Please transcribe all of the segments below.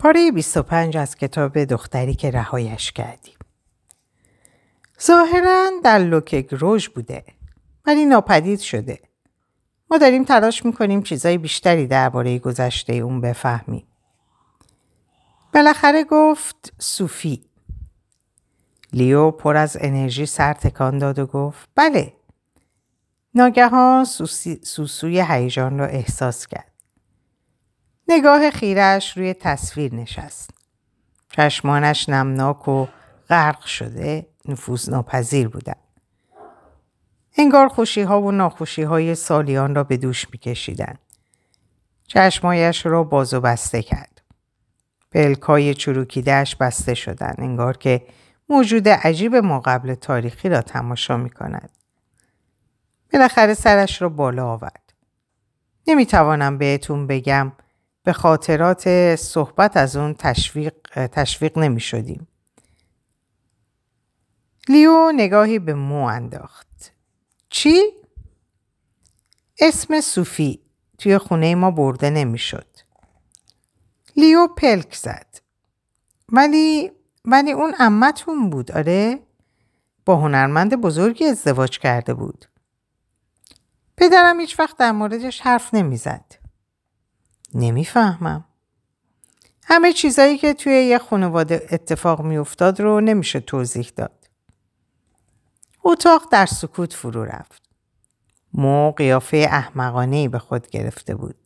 پاره 25 از کتاب دختری که رهایش کردیم. ظاهرا در لوکگ روژ بوده ولی ناپدید شده. ما داریم تلاش می‌کنیم چیزای بیشتری درباره گذشته اون بفهمیم. بالاخره گفت صوفی. لیو پر از انرژی سر تکان داد و گفت بله. ناگهان سوسوی هیجان را احساس کرد. نگاه خیرش روی تصویر نشست. چشمانش نمناک و غرق شده نفوذ ناپذیر بودند. انگار خوشی ها و ناخوشی های سالیان را به دوش می کشیدن. چشمایش را باز و بسته کرد. پلکای چروکیدهش بسته شدن. انگار که موجود عجیب ما قبل تاریخی را تماشا می کند. بالاخره سرش را بالا آورد. نمی توانم بهتون بگم به خاطرات صحبت از اون تشویق, تشویق نمی شدیم. لیو نگاهی به مو انداخت. چی؟ اسم صوفی توی خونه ما برده نمی‌شد. لیو پلک زد. ولی ولی اون امتون بود آره؟ با هنرمند بزرگی ازدواج کرده بود. پدرم هیچ وقت در موردش حرف نمی‌زد. نمی‌فهمم. همه چیزایی که توی یه خانواده اتفاق میافتاد رو نمیشه توضیح داد. اتاق در سکوت فرو رفت. مو قیافه احمقانه به خود گرفته بود.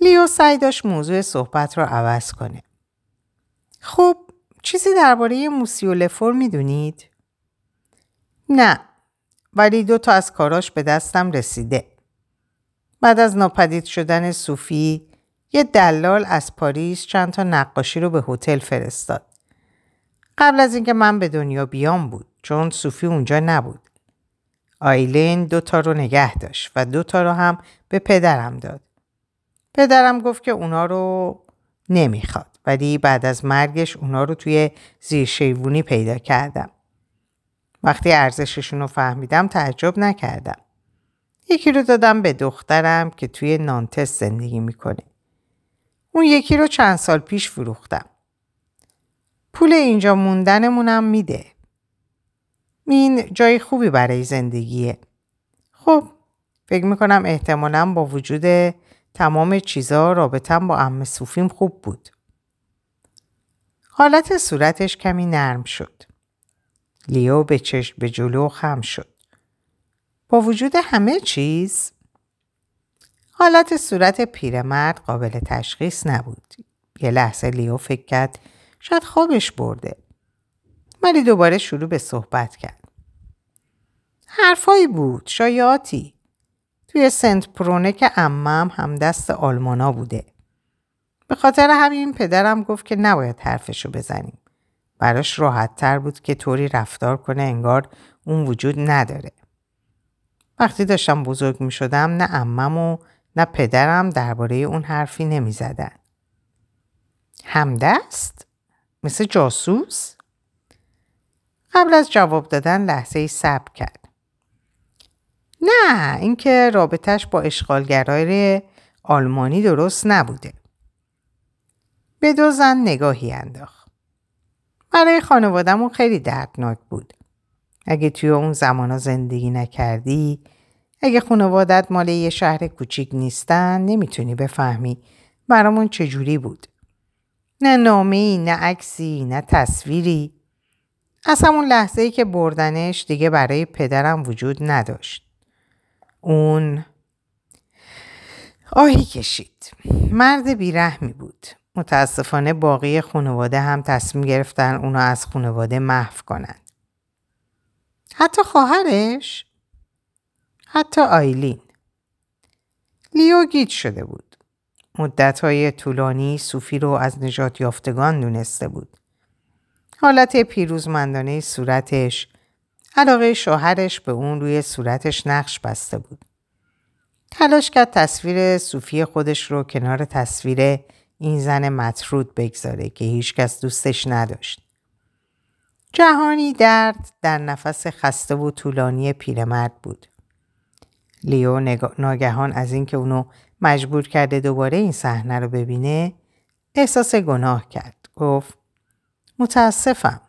لیو سعی داشت موضوع صحبت رو عوض کنه. خب چیزی درباره موسیو لفور می‌دونید؟ نه ولی دو تا از کاراش به دستم رسیده. بعد از ناپدید شدن صوفی یه دلال از پاریس چند تا نقاشی رو به هتل فرستاد. قبل از اینکه من به دنیا بیام بود چون صوفی اونجا نبود. آیلین دو تا رو نگه داشت و دو تا رو هم به پدرم داد. پدرم گفت که اونا رو نمی‌خواد ولی بعد از مرگش اونا رو توی زیر پیدا کردم. وقتی ارزششون رو فهمیدم تعجب نکردم. یکی رو دادم به دخترم که توی نانتس زندگی می‌کنه. اون یکی رو چند سال پیش فروختم. پول اینجا موندنمونم میده. این جای خوبی برای زندگیه. خب فکر می‌کنم احتمالا با وجود تمام چیزا رابطم با ام صوفیم خوب بود. حالت صورتش کمی نرم شد. لیو به چشم به جلو خم شد. با وجود همه چیز حالت صورت پیرمرد قابل تشخیص نبود. یه لحظه لیو فکر کرد شاید خوابش برده. ولی دوباره شروع به صحبت کرد. حرفایی بود شایعاتی. توی سنت پرونه که امم هم دست آلمانا بوده. به خاطر همین پدرم گفت که نباید حرفشو بزنیم. براش راحت تر بود که طوری رفتار کنه انگار اون وجود نداره. وقتی داشتم بزرگ می شدم نه امم و نه پدرم درباره اون حرفی نمی زدن. همدست؟ مثل جاسوس؟ قبل از جواب دادن لحظه ای صبر کرد. نه اینکه رابطش با اشغالگرای آلمانی درست نبوده. به دو زن نگاهی انداخت. برای خانوادهمون خیلی دردناک بود. اگه توی اون زمانا زندگی نکردی اگه خانوادت مال یه شهر کوچیک نیستن نمی‌تونی بفهمی برامون چجوری بود. نه نامی، نه عکسی، نه تصویری. از همون لحظه ای که بردنش دیگه برای پدرم وجود نداشت. اون آهی کشید. مرد بیرحمی بود. متاسفانه باقی خانواده هم تصمیم گرفتن اونو از خانواده محو کنن. حتی خواهرش حتی آیلین. لیو گیج شده بود. های طولانی صوفی رو از نجات یافتگان دونسته بود. حالت پیروزمندانه صورتش علاقه شوهرش به اون روی صورتش نقش بسته بود. تلاش کرد تصویر صوفی خودش رو کنار تصویر این زن مطرود بگذاره که هیچکس دوستش نداشت. جهانی درد در نفس خسته و طولانی پیرمرد بود. لیو ناگهان از اینکه اونو مجبور کرده دوباره این صحنه رو ببینه احساس گناه کرد. گفت متاسفم.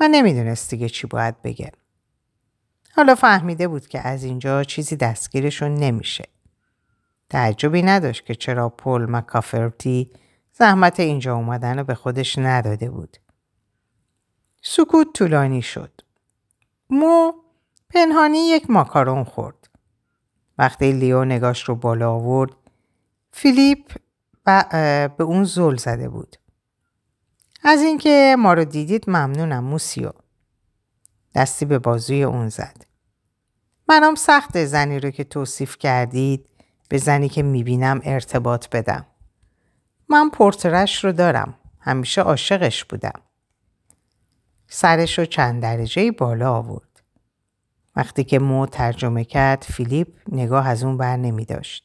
من نمی‌دونست دیگه چی باید بگم. حالا فهمیده بود که از اینجا چیزی دستگیرشون نمیشه. تعجبی نداشت که چرا پل مکافرتی زحمت اینجا اومدن رو به خودش نداده بود. سکوت طولانی شد. مو پنهانی یک ماکارون خورد. وقتی لیو نگاش رو بالا آورد فیلیپ به اون زل زده بود. از اینکه ما رو دیدید ممنونم موسیو. دستی به بازوی اون زد. منم سخت زنی رو که توصیف کردید به زنی که می‌بینم ارتباط بدم. من پورترش رو دارم. همیشه عاشقش بودم. سرش رو چند درجه بالا آورد. وقتی که مو ترجمه کرد فیلیپ نگاه از اون بر نمی داشت.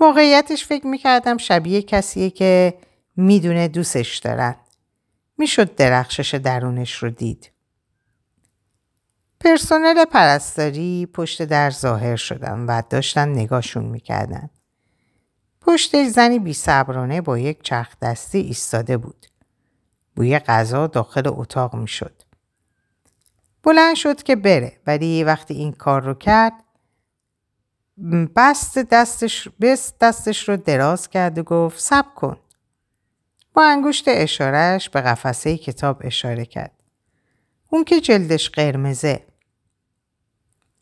واقعیتش فکر می‌کردم شبیه کسیه که می‌دونه دوستش دارن. می‌شد درخشش درونش رو دید. پرسنل پرستاری پشت در ظاهر شدن و داشتن نگاهشون می‌کردن. پشت زنی بی با یک چرخ دستی ایستاده بود. بوی غذا داخل اتاق می‌شد. بلند شد که بره ولی وقتی این کار رو کرد بست دستش, بست دستش رو دراز کرد و گفت سب کن. با انگشت اشارهش به قفسه کتاب اشاره کرد. اون که جلدش قرمزه.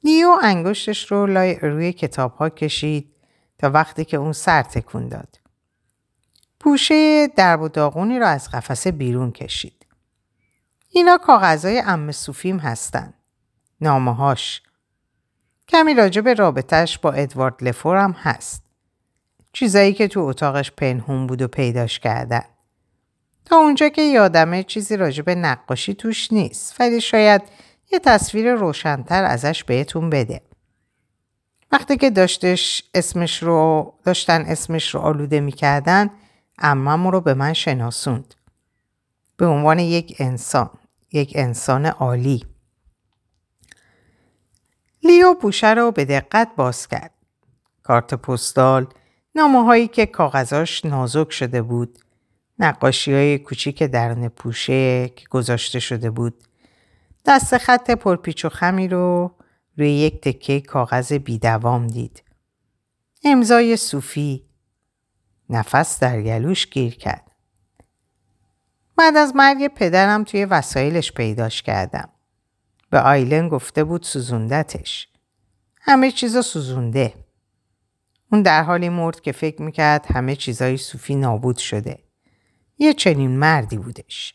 نیو انگشتش رو لای روی کتاب ها کشید تا وقتی که اون سر تکون داد. پوشه درب و داغونی رو از قفسه بیرون کشید. اینا کاغذهای ام صوفیم هستن. نامه هاش. کمی راجع به رابطهش با ادوارد لفور هم هست. چیزایی که تو اتاقش پنهون بود و پیداش کردن. تا اونجا که یادمه چیزی راجع به نقاشی توش نیست ولی شاید یه تصویر روشنتر ازش بهتون بده. وقتی که داشتش اسمش رو داشتن اسمش رو آلوده می‌کردن امم رو به من شناسوند. به عنوان یک انسان. یک انسان عالی. لیو پوشه رو به دقت باز کرد. کارت پستال، نامه هایی که کاغذاش نازک شده بود، نقاشی های کوچیک درون پوشه که گذاشته شده بود، دست خط پرپیچ و خمی رو روی یک تکه کاغذ بیدوام دید. امضای صوفی نفس در گلوش گیر کرد. بعد از مرگ پدرم توی وسایلش پیداش کردم. به آیلن گفته بود سوزوندتش. همه چیزا سوزونده. اون در حالی مرد که فکر می‌کرد همه چیزای صوفی نابود شده. یه چنین مردی بودش.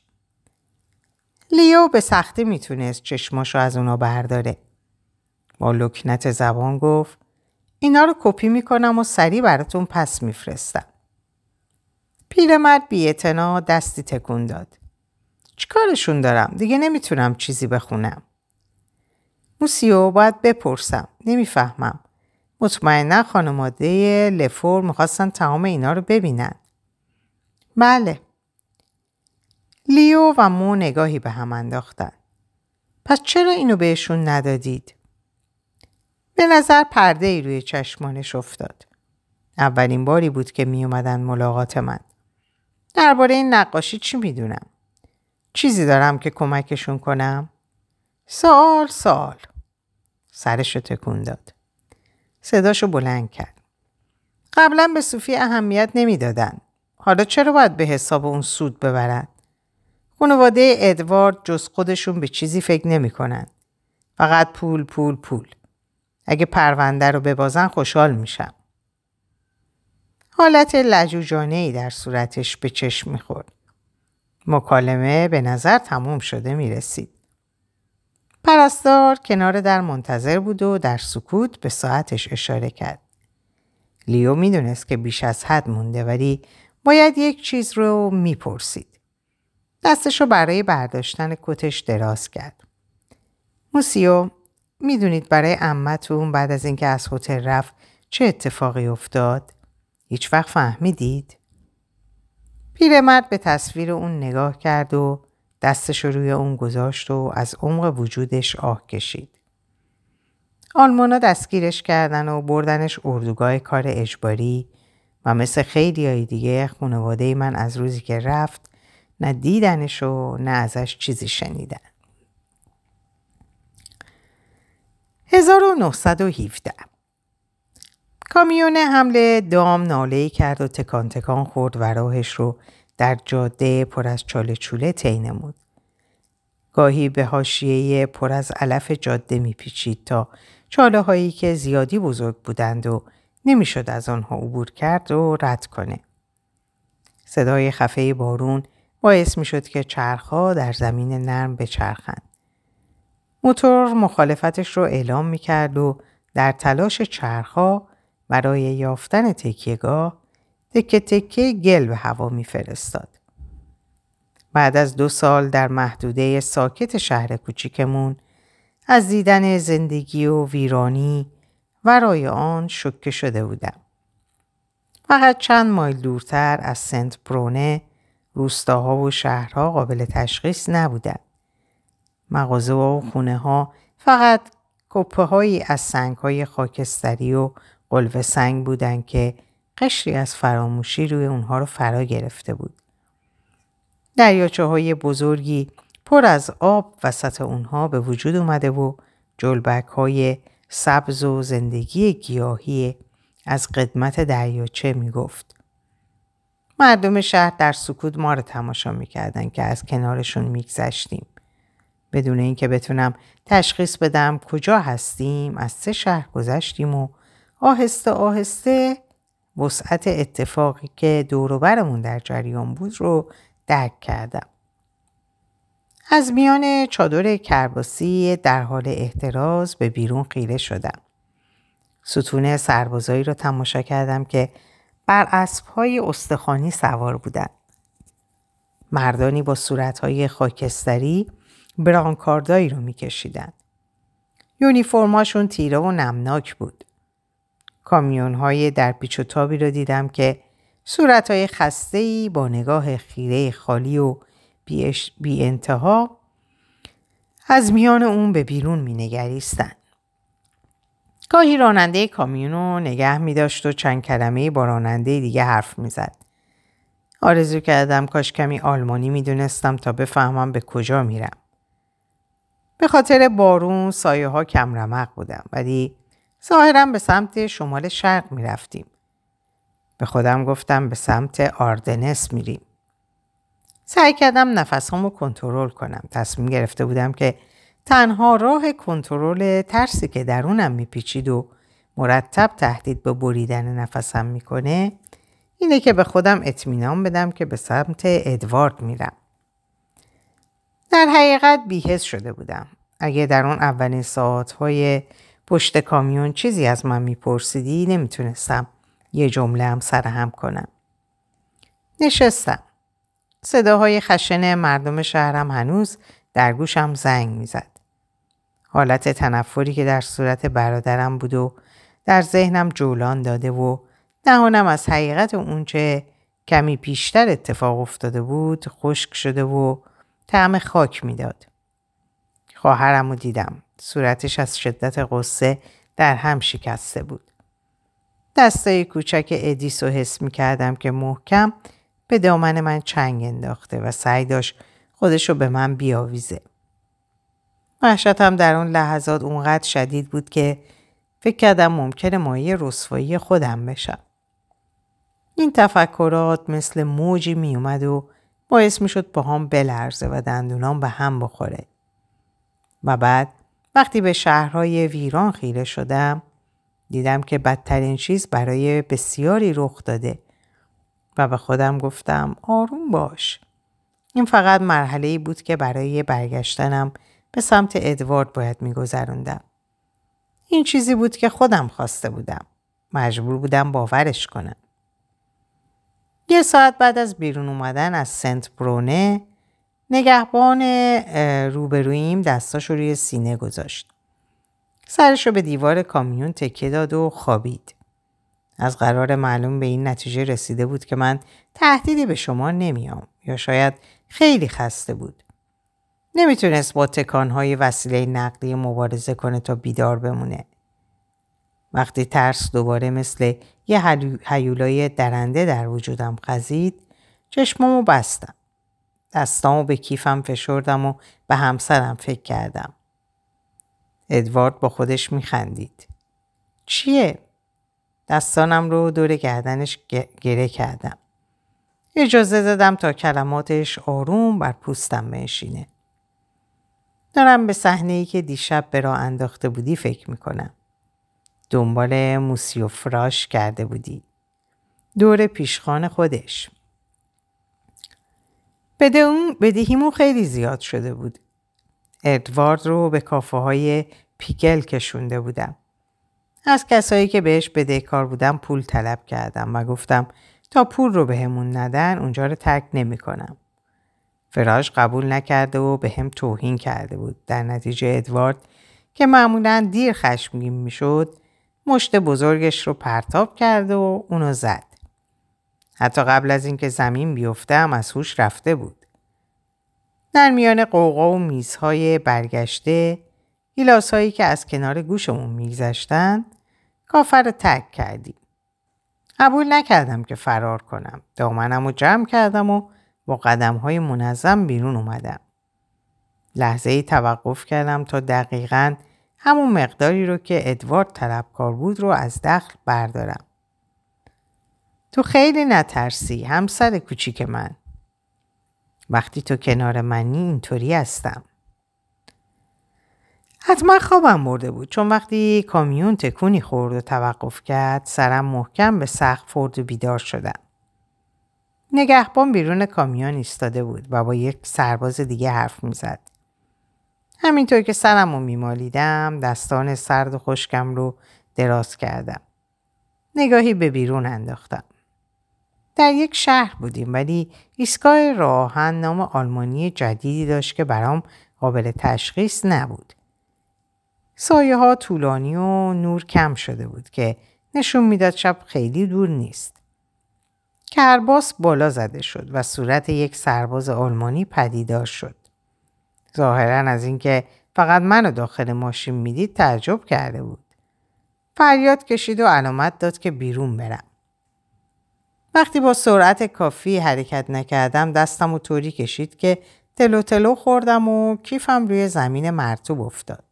لیو به سختی می‌تونست چشماشو از اونا برداره. با لکنت زبان گفت اینا رو کپی می‌کنم و سریع براتون پس میفرستم. پیرمرد بیعتنا دستی تکون داد. چیکارشون دارم؟ دیگه نمی‌تونم چیزی بخونم. موسیو باید بپرسم. نمی‌فهمم. مطمئنا خانواده لفور می‌خواستن تمام اینا رو ببینن. بله. لیو و مو نگاهی به هم انداختن. پس چرا اینو بهشون ندادید؟ به نظر پرده ای روی چشمانش افتاد. اولین باری بود که می اومدن ملاقات من. درباره این نقاشی چی می‌دونم؟ چیزی دارم که کمکشون کنم؟ سال سال. سرشو تکون داد. صداشو بلند کرد. قبلا به صوفی اهمیت نمی‌دادن. حالا چرا باید به حساب اون سود ببرن؟ خانواده ادوارد جز خودشون به چیزی فکر نمی‌کنن. فقط پول پول پول. اگه پرونده رو ببازن خوشحال میشم. حالت لجوجانه ای در صورتش به چشم می‌خورد. مکالمه به نظر تموم شده می رسید. پرستار کنار در منتظر بود و در سکوت به ساعتش اشاره کرد. لیو می‌دونست که بیش از حد مونده ولی باید یک چیز رو می‌پرسید. دستش رو برای برداشتن کتش دراز کرد. موسیو می‌دونید برای امتون بعد از اینکه از هتل رفت چه اتفاقی افتاد؟ هیچ وقت فهمیدید؟ پیرمرد به تصویر اون نگاه کرد و دستش روی اون گذاشت و از عمق وجودش آه کشید. آلمانا دستگیرش کردن و بردنش اردوگاه کار اجباری و مثل خیلی های دیگه خانواده من از روزی که رفت نه دیدنش و نه ازش چیزی شنیدن. 1917 کامیون حمله دام ناله کرد و تکان تکان خورد و راهش رو در جاده پر از چاله چوله طی نمود. گاهی به هاشیه پر از علف جاده میپیچید تا چاله هایی که زیادی بزرگ بودند و نمی‌شد از آنها عبور کرد و رد کنه. صدای خفه بارون باعث می‌شد که چرخها در زمین نرم بچرخند. موتور مخالفتش رو اعلام می‌کرد و در تلاش چرخها برای یافتن تکیهگاه تکه تکه گل به هوا میفرستاد. بعد از دو سال در محدوده ساکت شهر کوچیکمون از دیدن زندگی و ویرانی ورای آن شکه شده بودم. فقط چند مایل دورتر از سنت برونه روستاها و شهرها قابل تشخیص نبودند. مغازه و خونه ها فقط کپه هایی از سنگ های خاکستری و قلب سنگ بودند که قشری از فراموشی روی اونها رو فرا گرفته بود. دریاچه های بزرگی پر از آب وسط اونها به وجود اومده و جلبک های سبز و زندگی گیاهی از قدمت دریاچه می‌گفت. مردم شهر در سکوت ما رو تماشا می‌کردن که از کنارشون میگذشتیم. بدون اینکه بتونم تشخیص بدم کجا هستیم از سه شهر گذشتیم و آهسته آهسته وسعت اتفاقی که دوروبرمون در جریان بود رو درک کردم. از میان چادر کرباسی در حال احتراز به بیرون خیره شدم. ستون سربازایی را تماشا کردم که بر اسبهای استخوانی سوار بودند. مردانی با صورتهای خاکستری برانکاردایی رو میکشیدند. یونیفرماشون تیره و نمناک بود. کامیون های در پیچ و تابی رو دیدم که صورت های خسته با نگاه خیره خالی و بی انتها از میان اون به بیرون می نگریستن. گاهی راننده کامیون رو نگه می داشت و چند کلمه با راننده دیگه حرف می زد. آرزو کردم کاش کمی آلمانی می دونستم تا بفهمم به کجا میرم. به خاطر بارون سایه ها کم رمق بودم ولی ظاهرا به سمت شمال شرق می رفتیم. به خودم گفتم به سمت آردنس میریم. سعی کردم نفسامو کنترل کنم. تصمیم گرفته بودم که تنها راه کنترل ترسی که درونم میپیچید و مرتب تهدید به بریدن نفسم می‌کنه اینه که به خودم اطمینان بدم که به سمت ادوارد میرم. در حقیقت بیهست شده بودم. اگه در اون اولین ساعتهای پشت کامیون چیزی از من میپرسیدی نمی‌تونستم یه جمله هم سرهم کنم. نشستم. صداهای خشن مردم شهرم هنوز در گوشم زنگ می‌زد. حالت تنفری که در صورت برادرم بود و در ذهنم جولان داده و دهانم از حقیقت اونچه کمی پیشتر اتفاق افتاده بود خشک شده و طعم خاک می‌داد. خواهرم رو دیدم. صورتش از شدت قصه در هم شکسته بود. دستای کوچک ادیس رو حس می کردم که محکم به دامن من چنگ انداخته و سعی داشت خودش رو به من بیاویزه. وحشتم در اون لحظات اونقدر شدید بود که فکر کردم ممکنه مایه رسوایی خودم بشم. این تفکرات مثل موجی می اومد و باعث می شد با هم بلرزه و دندونام به هم بخوره. و بعد وقتی به شهرهای ویران خیره شدم دیدم که بدترین چیز برای بسیاری رخ داده و به خودم گفتم آروم باش. این فقط مرحله ای بود که برای برگشتنم به سمت ادوارد باید میگذروندم. این چیزی بود که خودم خواسته بودم. مجبور بودم باورش کنم. یه ساعت بعد از بیرون اومدن از سنت برونه نگهبان روبرویم دستاشو روی سینه گذاشت. سرشو به دیوار کامیون تکیه داد و خوابید. از قرار معلوم به این نتیجه رسیده بود که من تهدیدی به شما نمیام یا شاید خیلی خسته بود. نمی‌تونست با تکانهای وسیله نقلی مبارزه کنه تا بیدار بمونه. وقتی ترس دوباره مثل یه حیولای درنده در وجودم خزید چشمامو بستم. دستامو به کیفم فشردم و به همسرم فکر کردم. ادوارد با خودش میخندید. چیه؟ دستانم رو دور گردنش گره کردم. اجازه دادم تا کلماتش آروم بر پوستم بنشینه. دارم به صحنه ای که دیشب به راه انداخته بودی فکر می‌کنم. دنبال موسی و فراش کرده بودی. دور پیشخان خودش. بدهیمون خیلی زیاد شده بود. ادوارد رو به کافه های پیکل کشونده بودم. از کسایی که بهش بدهکار بودم پول طلب کردم و گفتم تا پول رو بهمون ندن اونجا رو ترک نمی کنم. فراش قبول نکرده و به هم توهین کرده بود. در نتیجه ادوارد که معمولا دیر خشمگین می‌شد مشت بزرگش رو پرتاب کرده و اونو زد. حتی قبل از اینکه زمین بیفته هم از هوش رفته بود. در میان قوقا و میزهای برگشته گیلاس هایی که از کنار گوشمون میگذشتن کافر رو تک کردیم. قبول نکردم که فرار کنم. دامنم رو جمع کردم و با قدم های منظم بیرون اومدم. لحظه ای توقف کردم تا دقیقا همون مقداری رو که ادوارد طلبکار بود رو از دخل بردارم. تو خیلی نترسی همسر کوچیک من. وقتی تو کنار منی اینطوری هستم. حتما خوابم برده بود چون وقتی کامیون تکونی خورد و توقف کرد سرم محکم به سقف خورد و بیدار شدم. نگهبان بیرون کامیون ایستاده بود و با یک سرباز دیگه حرف می‌زد. همینطور که سرم رو میمالیدم دستان سرد و خشکم رو دراز کردم. نگاهی به بیرون انداختم. در یک شهر بودیم ولی ایستگاه راهن نام آلمانی جدیدی داشت که برام قابل تشخیص نبود. سایه ها طولانی و نور کم شده بود که نشون می‌داد شب خیلی دور نیست. کرباس بالا زده شد و صورت یک سرباز آلمانی پدیدار شد. ظاهرا از اینکه فقط منو داخل ماشین می‌دید تعجب کرده بود. فریاد کشید و علامت داد که بیرون برم. وقتی با سرعت کافی حرکت نکردم دستم و طوری کشید که تلو تلو خوردم و کیفم روی زمین مرتوب افتاد.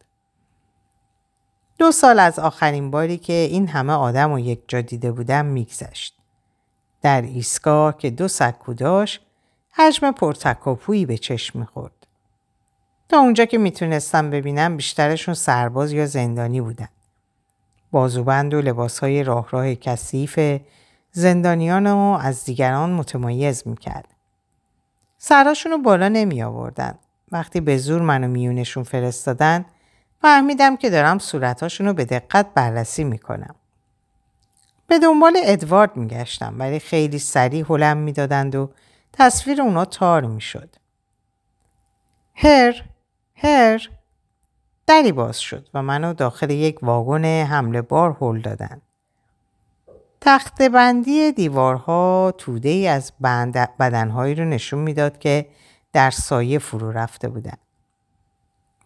دو سال از آخرین باری که این همه آدم و یک جا دیده بودم میگذشت. در ایستگاه که دو سکو داشت حجم پرتکاپویی به چشم می‌خورد. تا اونجا که می‌تونستم ببینم بیشترشون سرباز یا زندانی بودن. بازوبند و لباسهای راه راه کثیف زندانیان رو از دیگران متمایز می‌کرد. سراشون رو بالا نمی آوردن. وقتی به زور منو میونشون فرستادن فهمیدم که دارم صورتاشون رو به دقت بررسی می‌کنم. به دنبال ادوارد میگشتم ولی خیلی سریع هلم می‌دادند و تصویر اونا تار می‌شد. هر هر دری باز شد و منو داخل یک واگن حمله بار هل دادن. تخت بندی دیوارها توده ای از بدنهایی رو نشون می‌داد که در سایه فرو رفته بودن.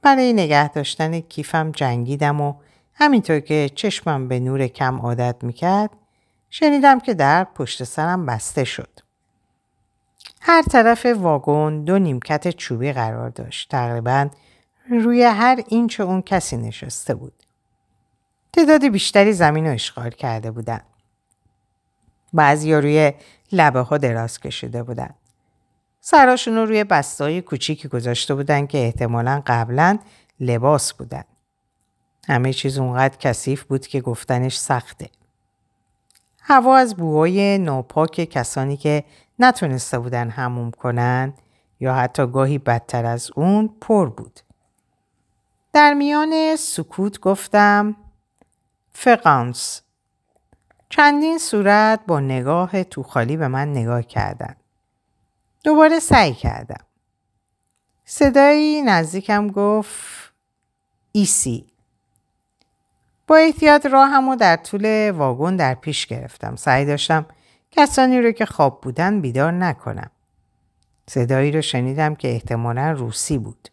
برای نگه داشتن کیفم جنگیدم و همینطور که چشمم به نور کم عادت می‌کرد شنیدم که در پشت سرم بسته شد. هر طرف واگن دو نیمکت چوبی قرار داشت. تقریبا روی هر اینچ اون کسی نشسته بود. تعداد بیشتری زمین رو اشغال کرده بودن. بعضی روی لبه ها دراز کشیده بودن. سراشون رو روی بستای کوچیکی گذاشته بودن که احتمالا قبلا لباس بودن. همه چیز اونقدر کثیف بود که گفتنش سخته. هوا از بوهای ناپاک کسانی که نتونسته بودن هموم کنن یا حتی گاهی بدتر از اون پر بود. در میان سکوت گفتم فقانس چندین صورت با نگاه تو خالی به من نگاه کردند. دوباره سعی کردم. صدایی نزدیکم گفت ایسی. با احتیاط راهمو در طول واگن در پیش گرفتم. سعی داشتم کسانی رو که خواب بودن بیدار نکنم. صدایی رو شنیدم که احتمالا روسی بود.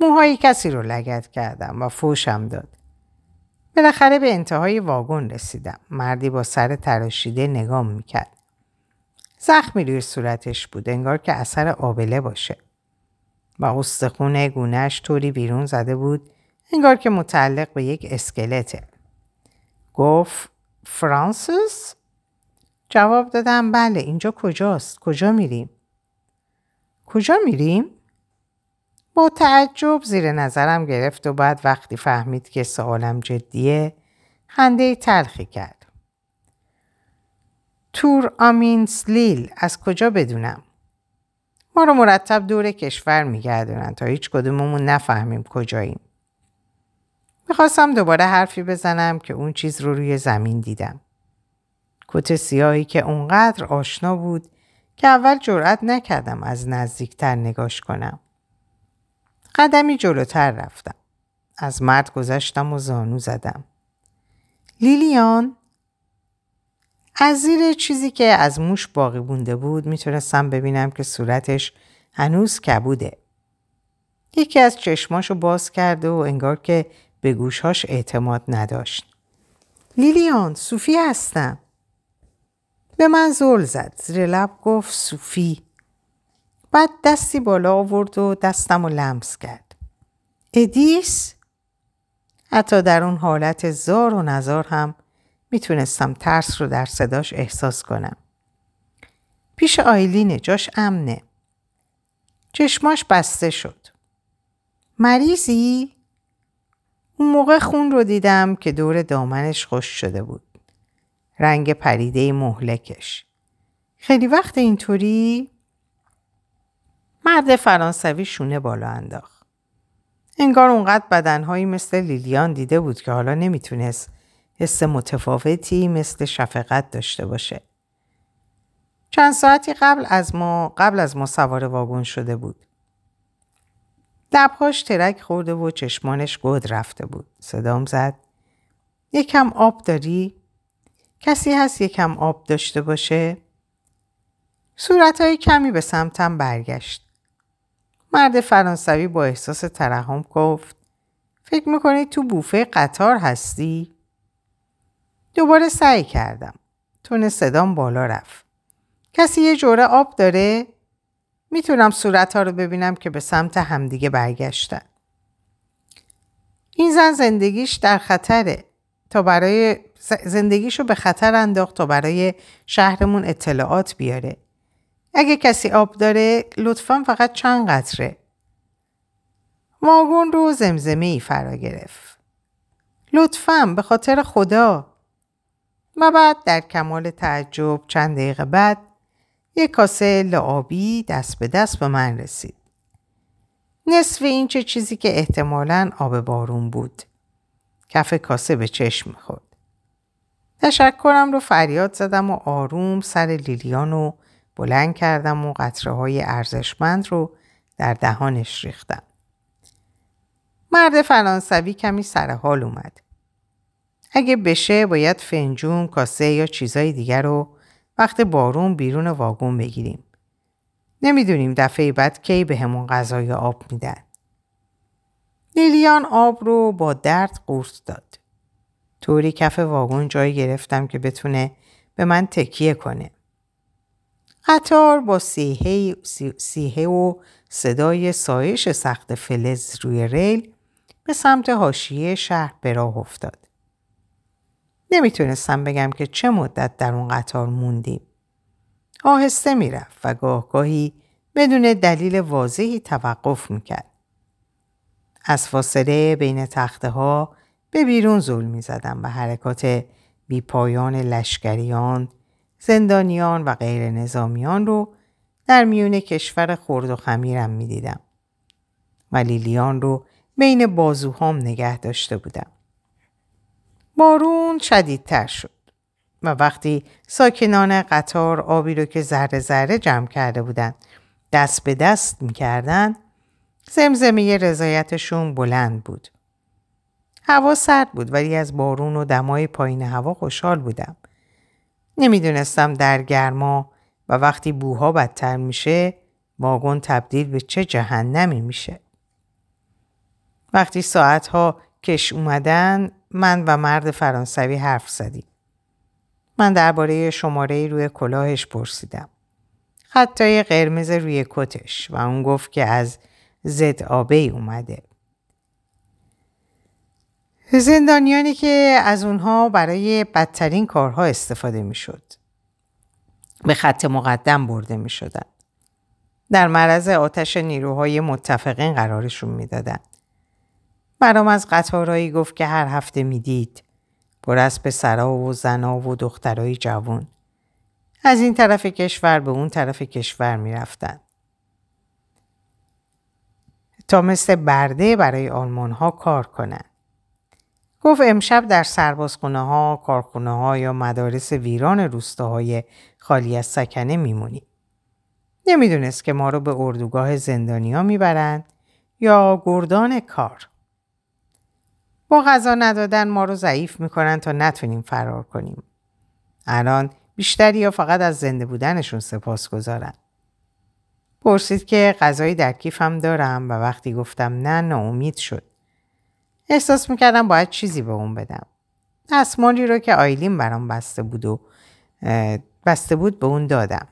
موهای کسی رو لگت کردم و فوشم داد. بالاخره به انتهای واگن رسیدم. مردی با سر تراشیده نگام می‌کرد. زخمی روی صورتش بود انگار که اثر آبله باشه. و استخون گونهش طوری بیرون زده بود انگار که متعلق به یک اسکلته. گفت فرانسیس؟ جواب دادم بله اینجا کجاست؟ کجا میریم؟ کجا میریم؟ با تعجب زیر نظرم گرفت و بعد وقتی فهمید که سوالم جدیه خنده تلخی کرد. تور آمینس لیل از کجا بدونم؟ ما رو مرتب دور کشور میگردونن تا هیچ کدوممون نفهمیم کجاییم. می‌خواستم دوباره حرفی بزنم که اون چیز رو روی زمین دیدم. کت سیاهی که اونقدر آشنا بود که اول جرأت نکردم از نزدیکتر نگاش کنم. قدمی جلوتر رفتم. از مرد گذشتم و زانو زدم. لیلیان از زیر چیزی که از موش باقی بونده بود می‌تونستم ببینم که صورتش هنوز کبوده. یکی از چشماشو باز کرده و انگار که به گوشهاش اعتماد نداشت. لیلیان صوفی هستم. به من زل زد. زیر لب گفت صوفی. بعد دستی بالا آورد و دستم و لمس کرد. ادیس؟ حتی در اون حالت زار و نزار هم می‌تونستم ترس رو در صداش احساس کنم. پیش آیلینه جاش امنه. چشماش بسته شد. مریضی؟ اون موقع خون رو دیدم که دور دامنش خوش شده بود. رنگ پریده مهلکش. خیلی وقت اینطوری؟ مرد فرانسوی شونه بالا انداخت. انگار اونقدر بدنهایی مثل لیلیان دیده بود که حالا نمی‌تونست حس متفاوتی مثل شفقت داشته باشه. چند ساعتی قبل از ما قبل از ما سوار واگن شده بود. لبهاش ترک خورده و چشمانش گود رفته بود. صدام زد. یکم آب داری؟ کسی هست یکم آب داشته باشه؟ صورتهای کمی به سمتم برگشت. مرد فرانسوی با احساس ترحم گفت فکر می‌کنی تو بوفه قطار هستی؟ دوباره سعی کردم. تون صدام بالا رفت. کسی یه جوره آب داره؟ می‌تونم صورت ها رو ببینم که به سمت همدیگه برگشتن. این زن زندگیش در خطره تا برای زندگیشو به خطر انداخت تا برای شهرمون اطلاعات بیاره. اگه کسی آب داره لطفا فقط چند قطره. واگن رو زمزمه ای فرا گرفت. لطفا به خاطر خدا و بعد در کمال تعجب چند دقیقه بعد یک کاسه لعابی دست به دست به من رسید. نصف این چه چیزی که احتمالا آب بارون بود. کف کاسه به چشم می‌خورد. تشکرم رو فریاد زدم و آروم سر لیلیان رو بلند کردم و قطره های ارزشمند رو در دهانش ریختم. مرد فرانسوی کمی سر حال اومد. اگه بشه باید فنجون، کاسه یا چیزای دیگر رو وقت بارون بیرون واگن بگیریم. نمی‌دونیم دفعه بعد کی به همون غذای آب میدن. لیلیان آب رو با درد قورت داد. طوری کف واگن جای گرفتم که بتونه به من تکیه کنه. قطار با سیهه, سیهه و صدای سایش سخت فلز روی ریل به سمت حاشیه شهر به راه افتاد. نمی‌تونستم بگم که چه مدت در اون قطار موندیم. آهسته می‌رفت و گاهگاهی بدون دلیل واضحی توقف می‌کرد. از فاصله بین تخته ها به بیرون زول می زدم و حرکات بیپایان لشکریان، زندانیان و غیر نظامیان رو در میون کشور خرد و خمیرم می دیدم. و لیلیان رو بین بازوهام نگه داشته بودم. بارون شدیدتر شد و وقتی ساکنان قطار آبی رو که ذره ذره جمع کرده بودند دست به دست می‌کردن زمزمه رضایتشون بلند بود. هوا سرد بود ولی از بارون و دمای پایین هوا خوشحال بودم. نمی‌دونستم در گرما و وقتی بوها بدتر میشه واگن تبدیل به چه جهنمی میشه. وقتی ساعتها کش اومدن من و مرد فرانسوی حرف زدیم. من درباره شماره روی کلاهش پرسیدم. حتی قرمز روی کتش و اون گفت که از زد آبه اومده. زندانیانی که از اونها برای بدترین کارها استفاده می شد. به خط مقدم برده می شدن. در معرض آتش نیروهای متفقین قرارشون می‌دادند. برام از قطارهایی گفت که هر هفته می‌دید پر از پسرا و زنا و دخترای جوان از این طرف کشور به اون طرف کشور می‌رفتند تا مثل برده برای آلمان ها کار کنند. گفت امشب در سربازخونه ها، کارخونه ها یا مدارس ویران روستاهای خالی از سکنه میمونیم. نمی‌دونست که ما رو به اردوگاه زندانیا می‌برند یا گردان کار. با غذا ندادن ما رو ضعیف می‌کنن تا نتونیم فرار کنیم. الان بیشتری یا فقط از زنده بودنشون سپاس گذارن. پرسید که غذایی در کیفم دارم و وقتی گفتم نه ناامید شد. احساس می‌کردم باید چیزی به اون بدم. دستمالی رو که آیلین برام بسته بود و بسته بود به اون دادم.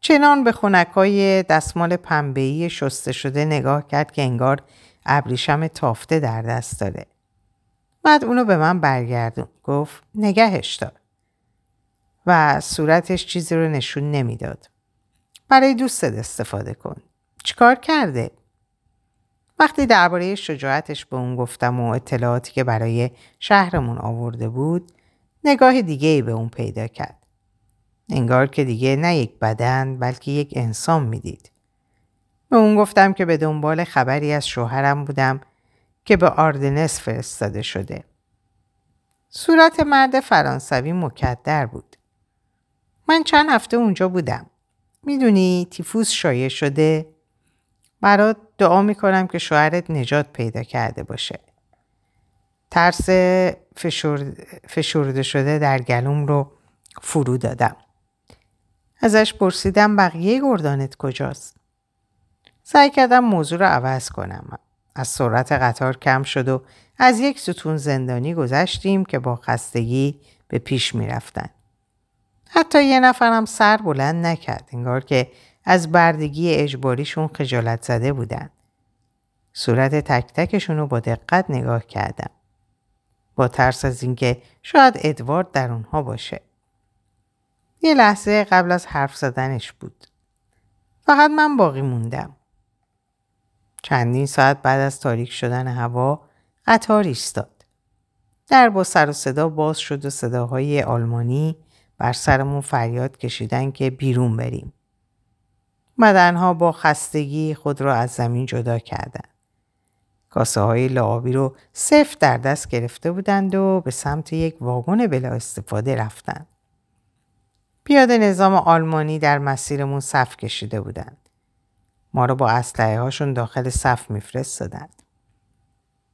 چنان به خونک های دستمال پنبهی شسته شده نگاه کرد که انگار ابریشم تافته در دست داره. بعد اونو به من برگردون. گفت نگهش دار. و صورتش چیزی رو نشون نمی‌داد. برای دوستت استفاده کن. چیکار کرده؟ وقتی درباره شجاعتش به اون گفتم و اطلاعاتی که برای شهرمون آورده بود نگاه دیگه ای به اون پیدا کرد. انگار که دیگه نه یک بدن بلکه یک انسان می‌دید. به اون گفتم که به دنبال خبری از شوهرم بودم که به آردنس فرستاده شده. صورت مرد فرانسوی مکدر بود. من چند هفته اونجا بودم. می‌دونی تیفوس شایع شده؟ برات دعا می‌کنم که شوهرت نجات پیدا کرده باشه. ترس فشرده شده در گلوم رو فرو دادم. ازش پرسیدم بقیه گردانت کجاست؟ سعی کردم موضوع رو عوض کنم. از سرعت قطار کم شد و از یک ستون زندانی گذشتیم که با خستگی به پیش می رفتن. حتی یه نفرم سر بلند نکرد انگار که از بردگی اجباریشون خجالت زده بودن. صورت تک تکشون رو با دقت نگاه کردم. با ترس از اینکه شاید ادوارد در اونها باشه. یه لحظه قبل از حرف زدنش بود. فقط من باقی موندم. چندین ساعت بعد از تاریک شدن هوا قطار ایستاد. در با سر و صدا باز شد و صداهای آلمانی بر سرمون فریاد کشیدن که بیرون بریم. بدنها با خستگی خود را از زمین جدا کردند. کاسه های لعابی رو صفر در دست گرفته بودند و به سمت یک واگن بلا استفاده رفتند. پیاده نظام آلمانی در مسیرمون صف کشیده بودند. ما رو با اسلحه هاشون داخل صف میفرستادند.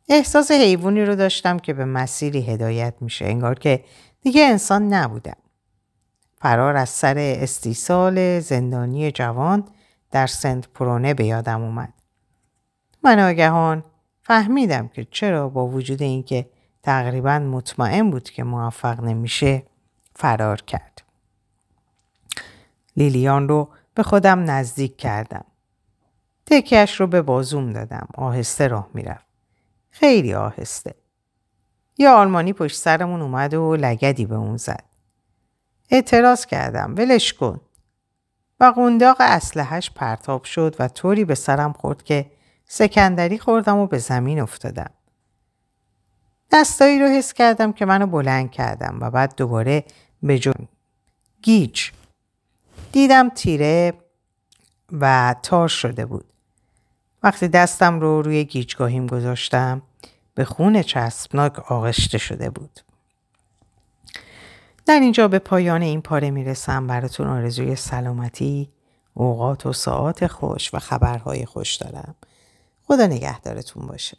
احساس حیوانی رو داشتم که به مسیری هدایت میشه انگار که دیگه انسان نبودم. فرار از سر استیصال زندانی جوان در سنت پرونه به یادم اومد. من آگهان فهمیدم که چرا با وجود اینکه تقریبا مطمئن بود که موفق نمیشه فرار کرد. لیلیان رو به خودم نزدیک کردم. تکیش رو به بازوم دادم. آهسته راه می‌رفت. خیلی آهسته. یه آلمانی پشت سرمون اومد و لگدی به اون زد. اعتراض کردم. ولش کن. و قنداق اسلحهش پرتاب شد و طوری به سرم خورد که سکندری خوردم و به زمین افتادم. دستایی رو حس کردم که منو بلند کردم و بعد دوباره به جو گیج دیدم تیره و تار شده بود. وقتی دستم رو روی گیجگاهیم گذاشتم به خون چسبناک آغشته شده بود. در اینجا به پایان این پاره می‌رسم براتون آرزوی سلامتی، اوقات و ساعات خوش و خبرهای خوش دارم. خدا نگهدارتون باشه.